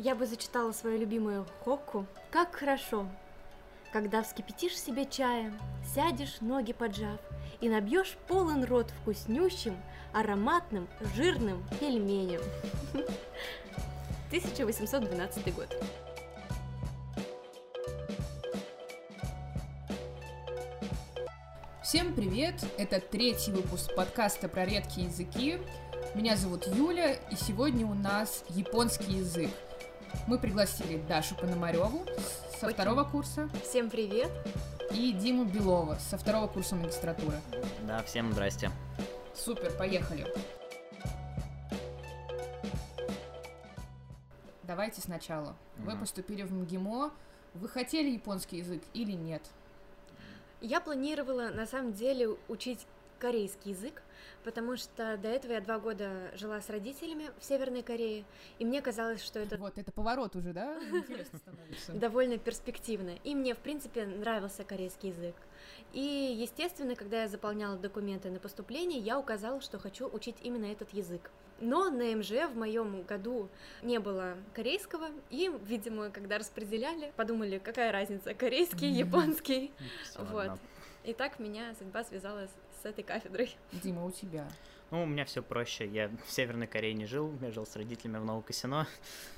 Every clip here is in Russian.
Я бы зачитала свою любимую хокку. Как хорошо, когда вскипятишь себе чая, сядешь, ноги поджав, и набьешь полон рот вкуснющим, ароматным, жирным пельменем. 1812 год. Всем привет! Это третий выпуск подкаста про редкие языки. Меня зовут Юля, и сегодня у нас японский язык. Мы пригласили Дашу Пономареву со Очень. второго курса Всем привет! и Диму Белова со второго курса магистратуры. Да, всем здрасте. Супер, поехали! Давайте сначала. Вы Мгм. поступили в МГИМО. Вы хотели японский язык или нет? Я планировала на самом деле учить корейский язык, потому что до этого я два года жила с родителями в Северной Корее, и мне казалось, что это Вот, это поворот уже, да? Интересно становится. довольно перспективно. И мне, в принципе, нравился корейский язык. И, естественно, когда я заполняла документы на поступление, я указала, что хочу учить именно этот язык. Но на МЖ в моем году не было корейского, и, видимо, когда распределяли, подумали, какая разница, корейский, японский. Вот. И так меня судьба связала с, этой кафедрой. Дима, у тебя. Ну, у меня все проще. Я в Северной Корее не жил, я жил с родителями в Новокосино.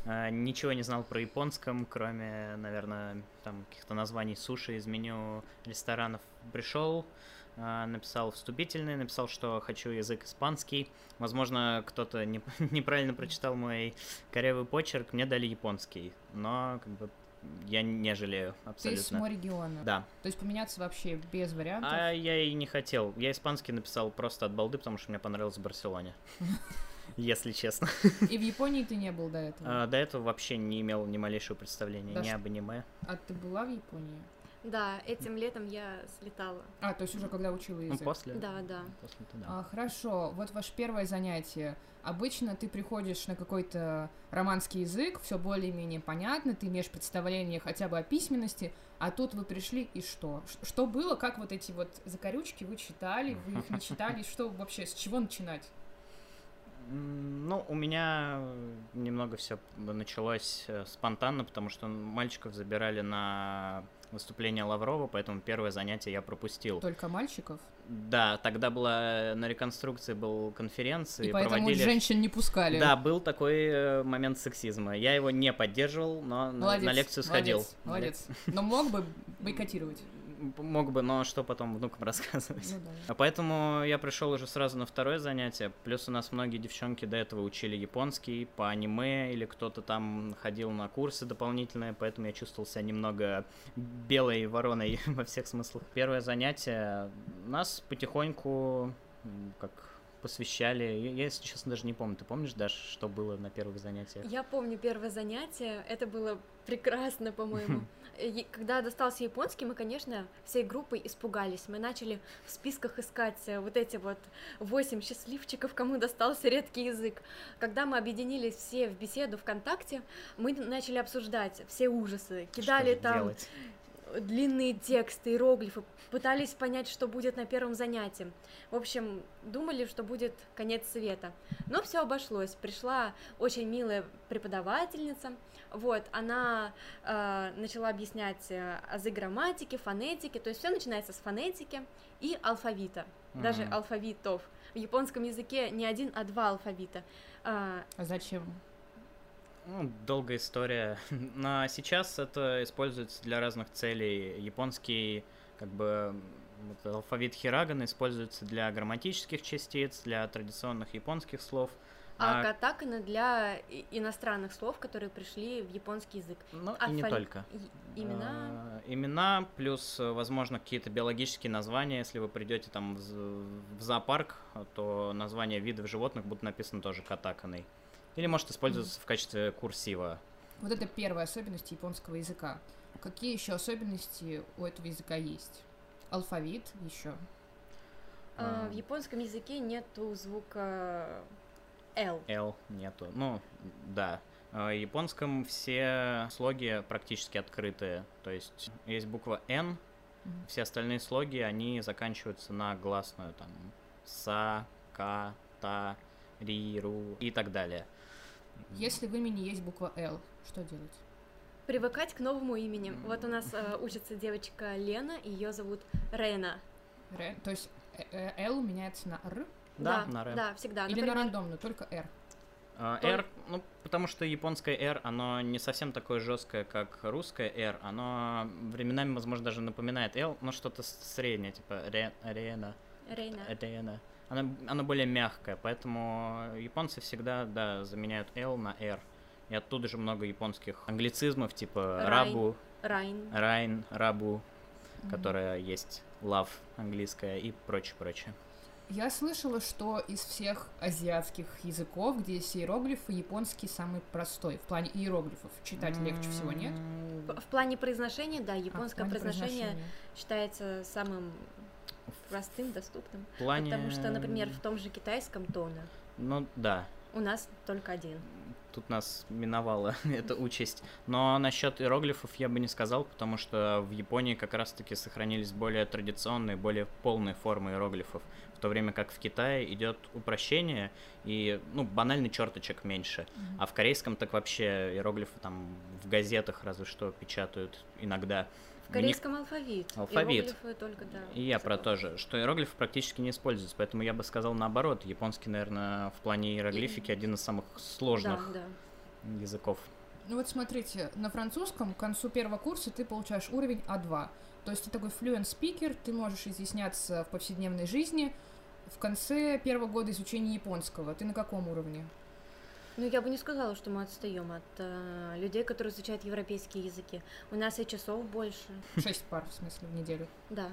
А, Ничего не знал про японском, кроме, наверное, там каких-то названий суши из меню ресторанов. Пришел, а, написал вступительный, написал, что хочу язык испанский. Возможно, кто-то не- неправильно прочитал мой корявый почерк, мне дали японский. Но, как бы, я не жалею Ты абсолютно. всего региона. Да. То есть поменяться вообще без вариантов. А я и не хотел. Я испанский написал просто от балды, потому что мне понравилось в Барселоне. Если честно. И в Японии ты не был до этого. А, До этого вообще не имел ни малейшего представления Да ни об аниме. А ты была в Японии? Да, этим летом я слетала. А, то есть уже когда учила Ну, язык. после. Да, да. После туда. А, хорошо, вот ваше первое занятие. Обычно ты приходишь на какой-то романский язык, все более-менее понятно, ты имеешь представление хотя бы о письменности, а тут вы пришли и что? Ш- Что было, как вот эти вот закорючки вы читали, вы их не читали, что вообще, с чего начинать? Ну, у меня немного все началось э, спонтанно, потому что мальчиков забирали на выступление Лаврова, поэтому первое занятие я пропустил. Только мальчиков? Да, тогда была на реконструкции был конференция, И поэтому проводили женщин не пускали. Да, был такой э, момент сексизма. Я его не поддерживал, но на- Молодец, на лекцию сходил. Молодец, молодец. Но мог бы бойкотировать. Мог бы, но что потом внукам рассказывать? Ну да. А поэтому я пришел уже сразу на второе занятие. Плюс у нас многие девчонки до этого учили японский по аниме, или кто-то там ходил на курсы дополнительные, поэтому я чувствовал себя немного белой вороной во всех смыслах. Первое занятие нас потихоньку как посвящали. Я, я, если честно, даже не помню. Ты помнишь, Даш, что было на первых занятиях? Я помню первое занятие, это было прекрасно, по-моему. Когда достался японский, мы, конечно, всей группой испугались. Мы начали в списках искать э, вот эти вот восемь счастливчиков, кому достался редкий язык. Когда мы объединились все в беседу ВКонтакте, мы начали обсуждать все ужасы, кидали там делать? Длинные тексты, иероглифы, пытались понять, что будет на первом занятии. В общем, думали, что будет конец света. Но все обошлось. Пришла очень милая преподавательница. Вот, она э, начала объяснять э, азы грамматики, фонетики. То есть все начинается с фонетики и алфавита. Даже Мгм. алфавитов. В японском языке не один, а два алфавита. А, А зачем? Ну, долгая история. Но сейчас это используется для разных целей. Японский, как бы, вот алфавит хирагана используется для грамматических частиц, для традиционных японских слов. а катакана для иностранных слов, которые пришли в японский язык. Ну, и не только. и- Имена. А, имена, плюс, э, возможно, какие-то биологические названия. Если вы придете там в в зоопарк, то название видов животных будут написаны тоже катаканой. Или может использоваться в качестве курсива. Вот это первая особенность японского языка. Какие еще особенности у этого языка есть? Алфавит еще. А. В японском языке нету звука L. L нету. Ну, да. А, В японском все слоги практически открытые. То есть есть буква N, все остальные слоги, они заканчиваются на гласную. Там са, ка, та, ри, ру и так далее. Если в имени есть буква L, Что делать? Привыкать к новому имени. Вот у нас э, учится девочка Лена, ее зовут Рена. Ре- То есть э, э, L меняется на R Да, на рэп. Да, всегда. или на Например, рандомную, только R. А, R, ну, потому что японское R, оно не совсем такое жесткое, как русское R, оно временами, возможно, даже напоминает L, но что-то среднее, типа ре, Рена, Рейна. Рена. Оно, оно более мягкое, поэтому японцы всегда, да, заменяют L на R. И оттуда же много японских англицизмов, типа Райн. рабу, Райн. райн, рабу, которая есть love английская и прочее, прочее. Я слышала, что из всех азиатских языков, где есть иероглифы, японский самый простой. В плане иероглифов читать легче всего, нет? В плане произношения, да, А, японское плане произношение произношения. считается самым простым, доступным. В плане... Потому что, например, в том же китайском тона Ну, да, у нас только один. тут нас миновала эта участь. Но насчет иероглифов я бы не сказал, потому что в Японии как раз-таки сохранились более традиционные, более полные формы иероглифов, в то время как в Китае идет упрощение и, ну, банальный черточек меньше. Мгм. А в корейском так вообще иероглифы там в газетах разве что печатают иногда. В корейском алфавит. Алфавит. Иероглифы только, да. И я про то же, что иероглифы практически не используются, поэтому я бы сказал наоборот. Японский, наверное, в плане иероглифики один из самых сложных Да, да. языков. Ну вот смотрите, на французском к концу первого курса ты получаешь уровень А2. То есть ты такой fluent speaker, ты можешь изъясняться в повседневной жизни. В конце первого года изучения японского ты на каком уровне? Ну, я бы не сказала, что мы отстаем от э, людей, которые изучают европейские языки. У нас и часов больше. Шесть пар, в смысле, в неделю. Да.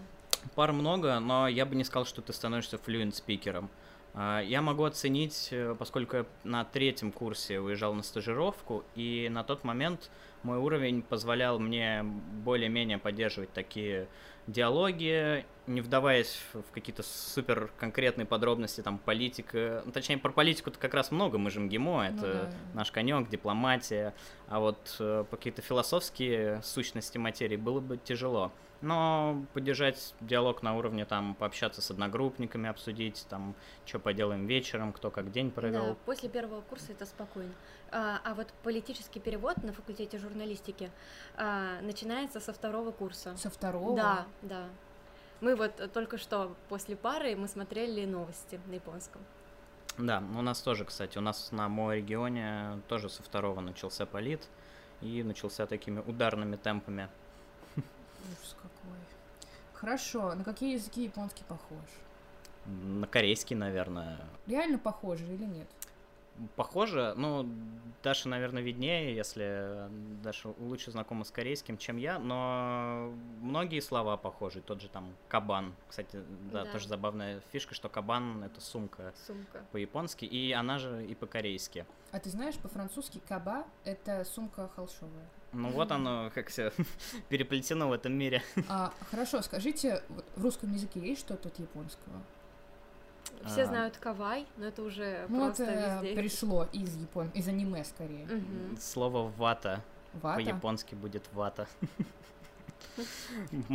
Пар много, но я бы не сказал, что ты становишься fluent спикером. А, Я могу оценить, э, поскольку я на третьем курсе уезжал на стажировку, и на тот момент мой уровень позволял мне более-менее поддерживать такие диалоги, не вдаваясь в какие-то супер конкретные подробности, там, политика. Ну, точнее, про политику-то как раз много, мы же МГИМО, это Ну да. наш конек, дипломатия, а вот э, по какие-то философские сущности материи было бы тяжело. Но поддержать диалог на уровне, там, пообщаться с одногруппниками, обсудить, там, что поделаем вечером, кто как день Да, провел. после первого курса это спокойно. А, а вот политический перевод на факультете журналистики а, начинается со второго курса. Со второго? Да, да. Мы вот только что после пары мы смотрели новости на японском. Да, у нас тоже, кстати, у нас на моем регионе тоже со второго начался полит и начался такими ударными темпами. Ужас какой. Хорошо, на какие языки японский похож? На корейский, наверное, Реально похожи или нет? Похоже, ну, Даша, наверное, виднее, если Даша лучше знакома с корейским, чем я, но многие слова похожи, тот же там кабан, кстати, да, Да. тоже забавная фишка, что кабан — это сумка Сумка. по-японски, и она же и по-корейски. А ты знаешь, по-французски каба — это сумка холщовая. Ну вот оно, как все переплетено в этом мире. А, хорошо, скажите, вот в русском языке есть что-то от японского? Все А. знают кавай, но это уже Ну, просто это везде. пришло из Япон... из аниме скорее. Мгм. Слово «вата» Вата. по-японски будет «вата».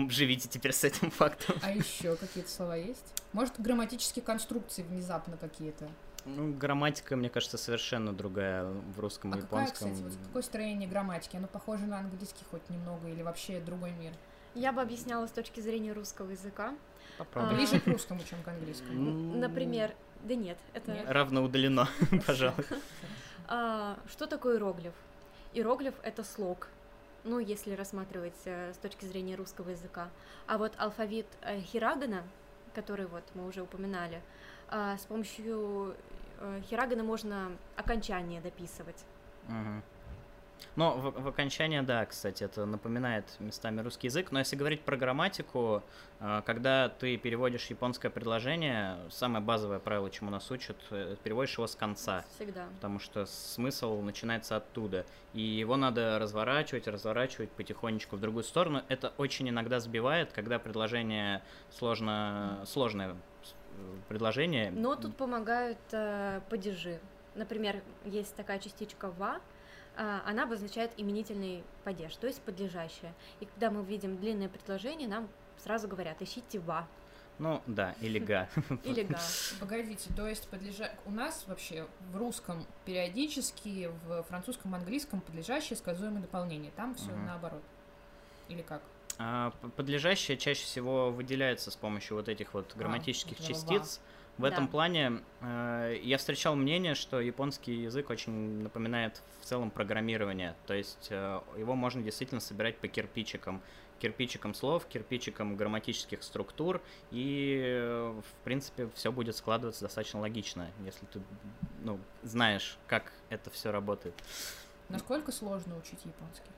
Живите теперь с этим фактом. А еще какие-то слова есть? Может, грамматические конструкции внезапно какие-то? Ну, грамматика, мне кажется, совершенно другая в русском А и какая, японском. кстати, вот какое строение грамматики? Оно похоже на английский хоть немного или вообще другой мир? Я бы объясняла с точки зрения русского языка. Попробуй. Ближе к русскому, чем к английскому. Например, да нет, это... Равно удалено, пожалуй. А, что такое иероглиф? Иероглиф — это слог, ну, если рассматривать э, с точки зрения русского языка. А вот алфавит э, Хирагана, который вот мы уже упоминали, а, с помощью э, Хирагана можно окончание дописывать. Но в, в окончании, да, кстати, это напоминает местами русский язык. Но если говорить про грамматику, э, когда ты переводишь японское предложение, самое базовое правило, чему нас учат, э, переводишь его с конца. Всегда. Потому что смысл начинается оттуда. И его надо разворачивать, разворачивать потихонечку в другую сторону. Это очень иногда сбивает, когда предложение сложно, сложное э, предложение. Но тут помогают э, падежи. Например, есть такая частичка «ва», она обозначает именительный падеж, то есть подлежащее. И когда мы видим длинное предложение, нам сразу говорят «ищите «ва». Ну, да, или га. Или га. Погодите, то есть подлежа... у нас вообще в русском периодически, в французском, английском подлежащее сказуемое дополнение. Там все наоборот. Или как? А подлежащее чаще всего выделяется с помощью вот этих вот грамматических вот этого частиц. В этом Да. плане э, я встречал мнение, что японский язык очень напоминает в целом программирование. То есть э, его можно действительно собирать по кирпичикам. Кирпичикам слов, кирпичикам грамматических структур, и, э, в принципе, все будет складываться достаточно логично, если ты ну, знаешь, как это все работает. Насколько сложно учить японский?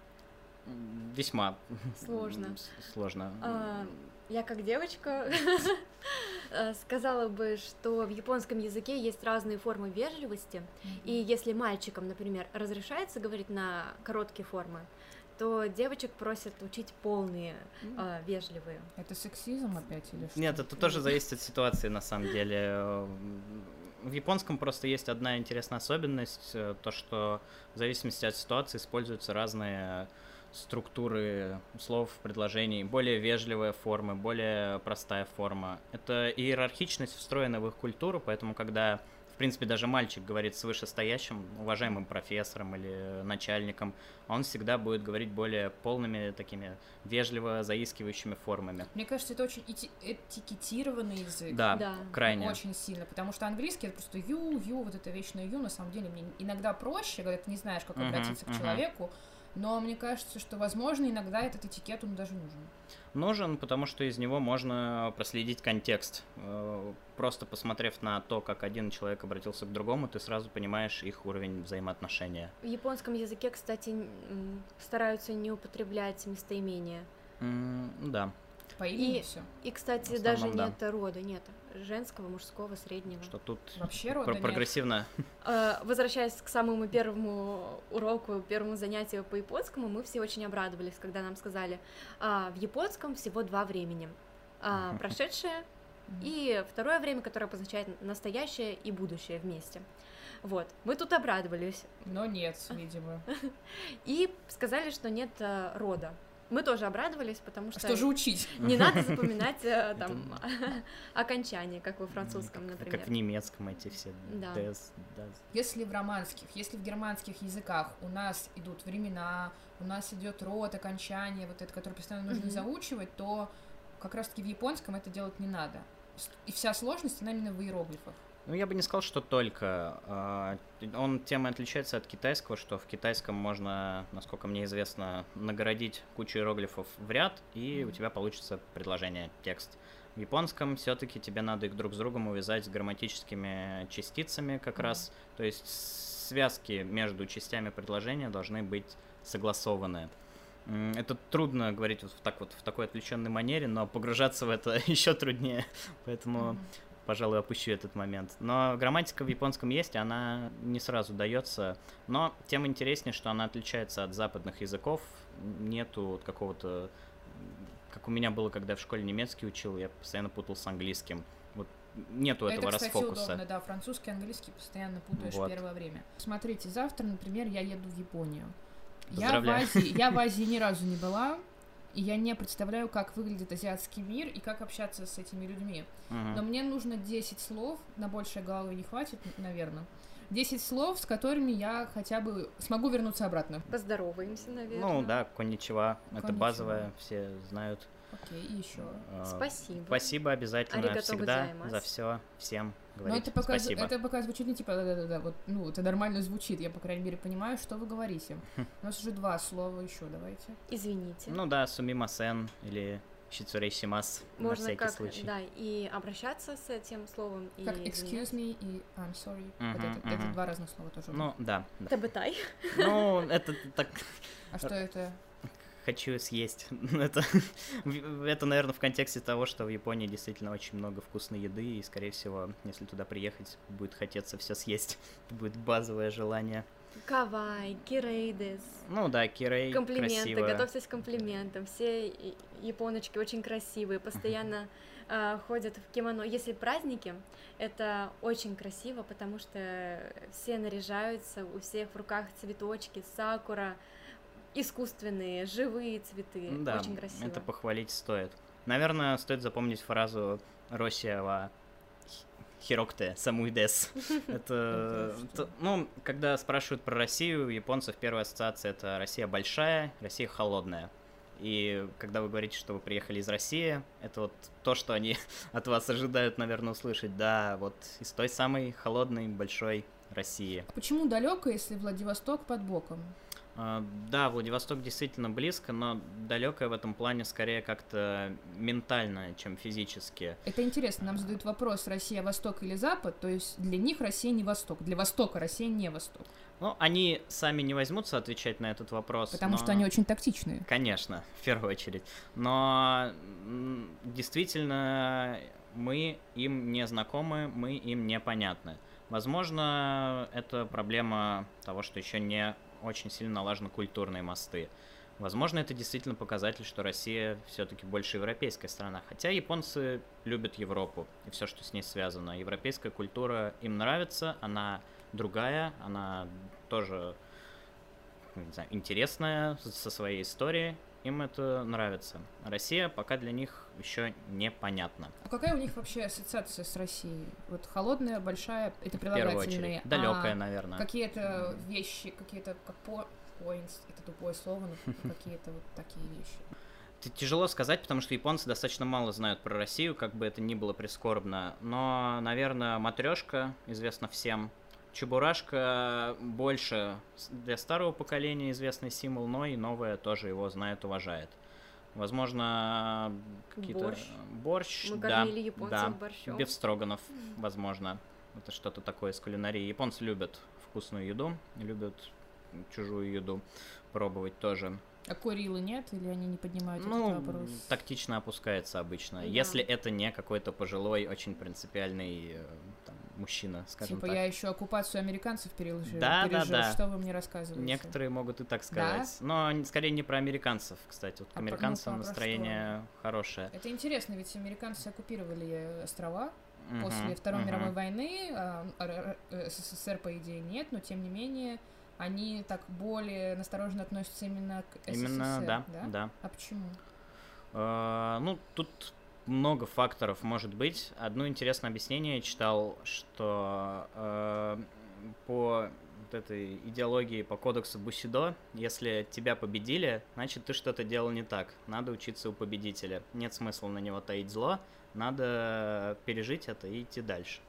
Весьма Сложно. сложно. А, Я как девочка сказала бы, что в японском языке есть разные формы вежливости, и если мальчикам, например, разрешается говорить на короткие формы, то девочек просят учить полные э, вежливые. Это сексизм опять или что? Нет, это тоже зависит от ситуации, на самом деле. В японском просто есть одна интересная особенность, э, то, что в зависимости от ситуации используются разные структуры слов, предложений, более вежливая форма, более простая форма. Это иерархичность встроена в их культуру, поэтому когда, в принципе, даже мальчик говорит с вышестоящим, уважаемым профессором или начальником, он всегда будет говорить более полными такими вежливо заискивающими формами. Мне кажется, это очень эти- этикетированный язык. Да, Да. крайне. Очень сильно, потому что английский это просто ю, ю, вот это вечное ю, на самом деле мне иногда проще, когда ты не знаешь, как обратиться к мгм. человеку, но мне кажется, что, возможно, иногда этот этикет, он даже нужен. Нужен, потому что из него можно проследить контекст. Э, Просто посмотрев на то, как один человек обратился к другому, ты сразу понимаешь их уровень взаимоотношения. В японском языке, кстати, стараются не употреблять местоимения. М, Да, По имени И- все. И, кстати, В даже основном, нет рода, нет женского, мужского, среднего. что тут Вообще рода нет. прогрессивно. Э, Возвращаясь к самому первому уроку, первому занятию по японскому, мы все очень обрадовались, когда нам сказали, «А, в японском всего два времени. А, Прошедшее и второе время, которое обозначает настоящее и будущее вместе. Вот, мы тут обрадовались Но нет, видимо. и сказали, что нет э, рода. Мы тоже обрадовались, потому что, Что же учить? не надо запоминать э, там окончание, как во французском, например. Как в немецком эти все. Да. Если в романских, если в германских языках у нас идут времена, у нас идет род, окончание, вот это, которое постоянно нужно заучивать, то как раз-таки в японском это делать не надо. И вся сложность, она именно в иероглифах. Ну, я бы не сказал, что только. А, Он тем и отличается от китайского, что в китайском можно, насколько мне известно, нагородить кучу иероглифов в ряд, и у тебя получится предложение, текст. В японском все-таки тебе надо их друг с другом увязать с грамматическими частицами как раз. То есть связки между частями предложения должны быть согласованы. Это трудно говорить вот так вот в такой отвлеченной манере, но погружаться в это еще труднее. Поэтому Мгм. Пожалуй, опущу этот момент. Но грамматика в японском есть, она не сразу дается. Но тем интереснее, что она отличается от западных языков. Нету вот какого-то... Как у меня было, когда я в школе немецкий учил, я постоянно путал с английским. Вот нету этого это, кстати, расфокуса. удобно, да, французский, английский постоянно путаешь Вот. первое время. Смотрите, завтра, например, я еду в Японию. Я в. Азии, я в Азии ни разу не была, и я не представляю, как выглядит азиатский мир и как общаться с этими людьми. Мгм. Но мне нужно 10 слов, на большее головы не хватит, наверное. 10 слов, с которыми я хотя бы смогу вернуться обратно. Поздороваемся, наверное. Ну да, коничева. Это Конничева. базовое, все знают. Окей, еще. А, Спасибо. Спасибо обязательно Аригато всегда за все всем Но говорить это пока, спасибо. это пока звучит не типа да-да-да, вот, ну, это нормально звучит, я, по крайней мере, понимаю, что вы говорите. У нас уже два слова еще, давайте. Извините. Ну да, сумимасен или щицурейсимас на Можно всякий как, случай. да, и обращаться с этим словом, и Как excuse me и I'm sorry. вот Мгм, это, это мгм. два разных слова тоже. Ну, да. да. Табытай. Ну, это так а что это? Хочу съесть. это, это, наверное, в контексте того, что в Японии действительно очень много вкусной еды, и, скорее всего, если туда приехать, будет хотеться все съесть. Это будет базовое желание. Кавай, кирейдес. Ну да, кирей, Комплименты, красиво. готовьтесь к комплиментам. Все японочки очень красивые, постоянно а, ходят в кимоно. Если праздники, это очень красиво, потому что все наряжаются, у всех в руках цветочки, сакура, искусственные, живые цветы. Да, очень красиво. это похвалить стоит. Наверное, стоит запомнить фразу Россия ва Хирокте, Самуидес. Это, это, ну, когда спрашивают про Россию, японцев первая ассоциация это Россия большая, Россия холодная. И когда вы говорите, что вы приехали из России, это вот то, что они от вас ожидают, наверное, услышать. Да, вот из той самой холодной, большой России. Почему далеко, если Владивосток под боком? А, да, Владивосток действительно близко, но далекое в этом плане скорее как-то ментально, чем физически. Это интересно, нам задают вопрос, Россия Восток или Запад, то есть для них Россия не Восток, для Востока Россия не Восток. Ну, они сами не возьмутся отвечать на этот вопрос. Потому но... что они очень тактичные. Конечно, в первую очередь. Но действительно мы им не знакомы, мы им непонятны. Возможно, это проблема того, что еще не очень сильно налажены культурные мосты. Возможно, это действительно показатель, что Россия все-таки больше европейская страна. Хотя японцы любят Европу и все, что с ней связано. Европейская культура им нравится, она другая, она тоже не знаю, интересная со своей историей. Им это нравится. Россия пока для них еще непонятно. А какая у них вообще ассоциация с Россией? Вот холодная, большая, это прилагательные. Далекая, а наверное. Какие-то вещи, какие-то как по points, это тупое слово, но какие-то вот такие вещи. Тяжело сказать, потому что японцы достаточно мало знают про Россию, как бы это ни было прискорбно. Но, наверное, матрешка известна всем. Чебурашка больше для старого поколения известный символ, но и новое тоже его знает, уважает. Возможно, какие-то борщ, борщ Мы да, да, борщом. бифстроганов, возможно. Это что-то такое из кулинарии. Японцы любят вкусную еду, любят чужую еду пробовать тоже. А Курилы нет, или они не поднимают ну, этот вопрос? тактично опускается обычно. Да. Если это не какой-то пожилой, очень принципиальный э, мужчина, скажем типа так. я еще оккупацию американцев пережил. Да, пережил. да, да. Что вы мне рассказываете? Некоторые могут и так сказать. Да? Но скорее не про американцев, кстати. Вот к а американцам ну, настроение что? хорошее. Это интересно, ведь американцы оккупировали острова. Uh-huh, После Второй uh-huh. мировой войны а, э, СССР, по идее, нет, но тем не менее они так более настороженно относятся именно к СССР. Именно, да, да. да. А почему? Uh, ну, тут много факторов может быть. Одно интересное объяснение я читал, что э, по вот этой идеологии, по кодексу Бусидо, если тебя победили, значит ты что-то делал не так. Надо учиться у победителя. Нет смысла на него таить зло, надо пережить это и идти дальше.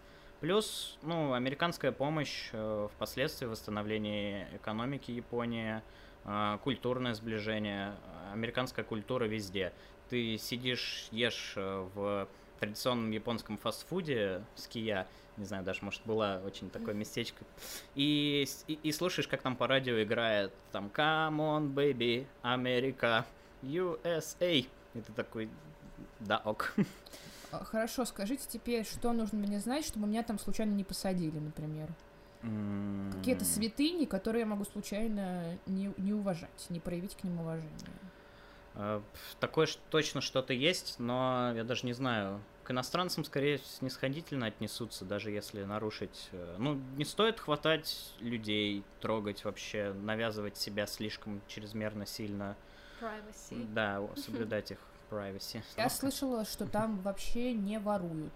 Плюс, ну, американская помощь э, впоследствии восстановления экономики Японии, э, культурное сближение, американская культура везде ты сидишь, ешь э, в традиционном японском фастфуде с Кия, не знаю, даже, может, была очень такое местечко, и, и, и слушаешь, как там по радио играет там «Come on, baby, Америка, USA», и ты такой «Да, ок». А, хорошо, скажите теперь, что нужно мне знать, чтобы меня там случайно не посадили, например? Какие-то святыни, которые я могу случайно не, не уважать, не проявить к ним уважение. Э, такое точно что-то есть, но я даже не знаю. К иностранцам скорее снисходительно отнесутся, даже если нарушить. Э, ну, не стоит хватать людей, трогать вообще, навязывать себя слишком чрезмерно сильно. Privacy. Да, соблюдать их privacy. Я слышала, что там вообще не воруют.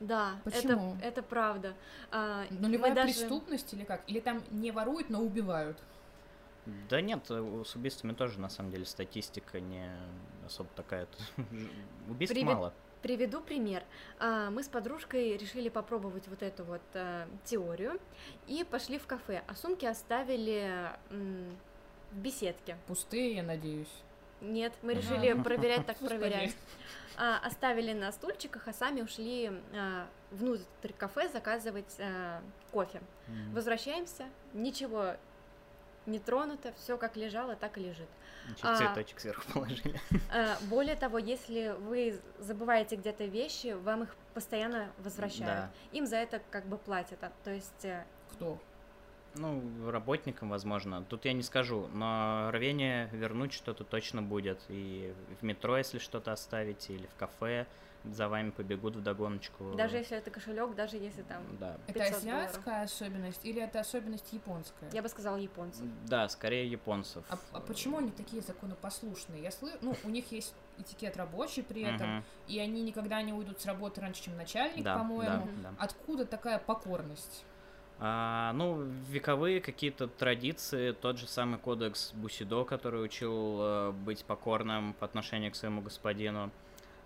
Да, Почему? Это, это правда. А, Нулевая даже... преступность или как? Или там не воруют, но убивают? Да нет, э, с убийствами тоже, на самом деле, статистика не особо такая. Убийств Привет... мало. Приведу пример. А, мы с подружкой решили попробовать вот эту вот а, теорию и пошли в кафе, а сумки оставили в беседке. Пустые, я надеюсь. Нет, мы решили проверять так проверять. А, оставили на стульчиках, а сами ушли внутрь кафе заказывать кофе. Возвращаемся, ничего не тронуто, все как лежало, так и лежит. Еще а, цветочек сверху положили. А, более того, если вы забываете где-то вещи, вам их постоянно возвращают. Да. Им за это как бы платят. А, то есть... Э, Кто? Ну, работникам, возможно. Тут я не скажу, но рвение вернуть что-то точно будет. И в метро, если что-то оставите, или в кафе, за вами побегут в догоночку. Даже если это кошелек, даже если там... Да. Это 500 азиатская особенность или это особенность японская? Я бы сказала японцев. Да, скорее японцев. А, а почему они такие законопослушные? Я слышу, ну, у них есть этикет рабочий при этом, и они никогда не уйдут с работы раньше, чем начальник, Да, по-моему. да, да. Откуда такая покорность? А, ну, вековые какие-то традиции, тот же самый кодекс Бусидо, который учил э, быть покорным по отношению к своему господину.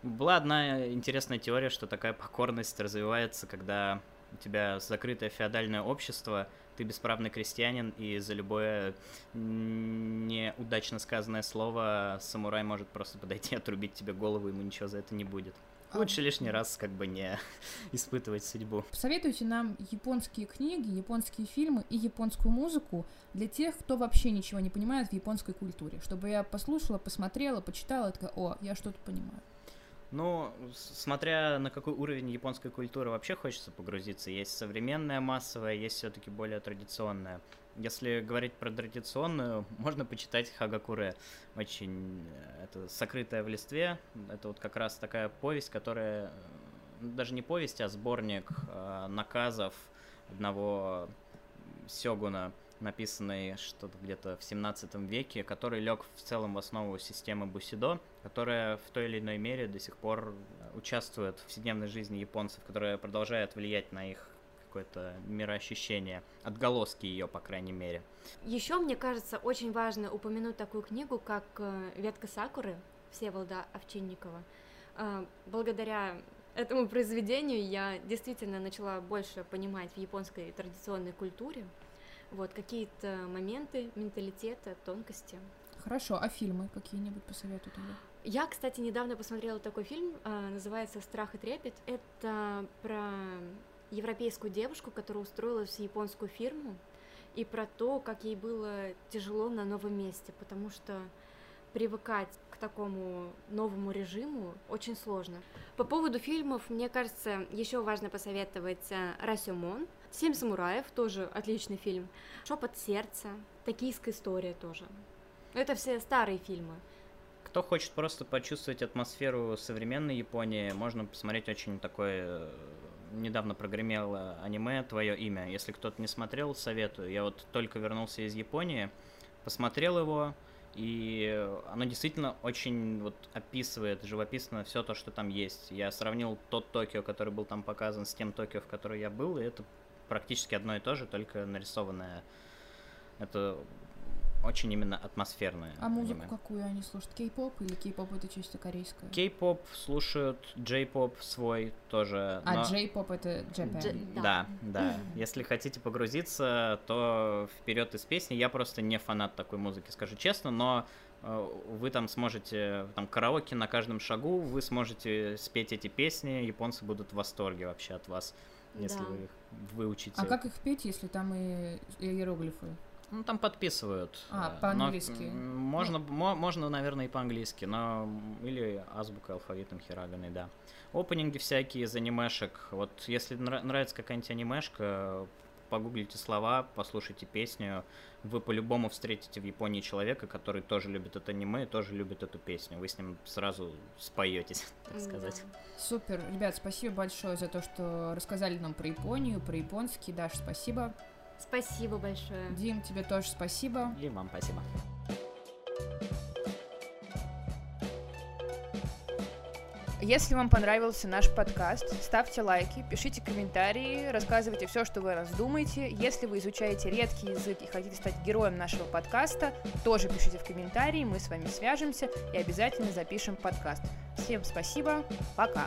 Была одна интересная теория, что такая покорность развивается, когда у тебя закрытое феодальное общество, ты бесправный крестьянин, и за любое неудачно сказанное слово самурай может просто подойти и отрубить тебе голову, ему ничего за это не будет. А Лучше лишний раз как бы не испытывать судьбу. Посоветуйте нам японские книги, японские фильмы и японскую музыку для тех, кто вообще ничего не понимает в японской культуре. Чтобы я послушала, посмотрела, почитала, и такая, о, я что-то понимаю. Ну, смотря на какой уровень японской культуры вообще хочется погрузиться, есть современная массовая, есть все-таки более традиционная. Если говорить про традиционную, можно почитать Хагакуре. Очень э, это сокрытая в листве. Это вот как раз такая повесть, которая э, даже не повесть, а сборник э, наказов одного сёгуна, написанный что-то где-то в 17 веке, который лег в целом в основу системы Бусидо, которая в той или иной мере до сих пор э, участвует в повседневной жизни японцев, которая продолжает влиять на их какое-то мироощущение, отголоски ее, по крайней мере. Еще, мне кажется, очень важно упомянуть такую книгу, как э, «Ветка Сакуры» Всеволода Овчинникова. Э, Благодаря этому произведению я действительно начала больше понимать в японской традиционной культуре вот какие-то моменты менталитета, тонкости. Хорошо, а фильмы какие-нибудь посоветуй тогда? Я, кстати, недавно посмотрела такой фильм, э, называется «Страх и трепет». Это про европейскую девушку, которая устроилась в японскую фирму, и про то, как ей было тяжело на новом месте, потому что привыкать к такому новому режиму очень сложно. По поводу фильмов, мне кажется, еще важно посоветовать э, Расюмон, «Семь самураев», тоже отличный фильм, «Шепот сердца», «Токийская история» тоже. Это все старые фильмы. Кто хочет просто почувствовать атмосферу современной Японии, можно посмотреть очень такое... э, Недавно прогремело аниме «Твое имя». Если кто-то не смотрел, советую. Я вот только вернулся из Японии, посмотрел его, и оно действительно очень вот описывает живописно все то, что там есть. Я сравнил тот Токио, который был там показан, с тем Токио, в который я был, и это практически одно и то же, только нарисованное. Это очень именно атмосферное. А музыку аниме. какую они слушают? Кей-поп или кей-поп это чисто корейская? Кей-поп слушают, джей-поп свой тоже. А но- джей-поп это Japan. Дж- Да, да. Если хотите погрузиться, то вперед из песни. Я просто не фанат такой музыки, скажу честно, но э, вы там сможете, там караоке на каждом шагу, вы сможете спеть эти песни, японцы будут в восторге вообще от вас, если Да. вы их выучите. А как их петь, если там и и иероглифы? Ну, там подписывают. А, э, по-английски. но, м, можно, мо- можно, наверное, и по-английски, но или азбукой, алфавитом, хираганой, да. Опенинги всякие из анимешек. Вот если нра- нравится какая-нибудь анимешка, погуглите слова, послушайте песню. Вы по-любому встретите в Японии человека, который тоже любит это аниме и тоже любит эту песню. Вы с ним сразу споетесь, так сказать. Да. Супер, ребят, спасибо большое за то, что рассказали нам про Японию, про японский. Даш, спасибо. Спасибо большое. Дим, тебе тоже спасибо. И вам спасибо. Если вам понравился наш подкаст, ставьте лайки, пишите комментарии, рассказывайте все, что вы раздумаете. Если вы изучаете редкий язык и хотите стать героем нашего подкаста, тоже пишите в комментарии, мы с вами свяжемся и обязательно запишем подкаст. Всем спасибо, пока!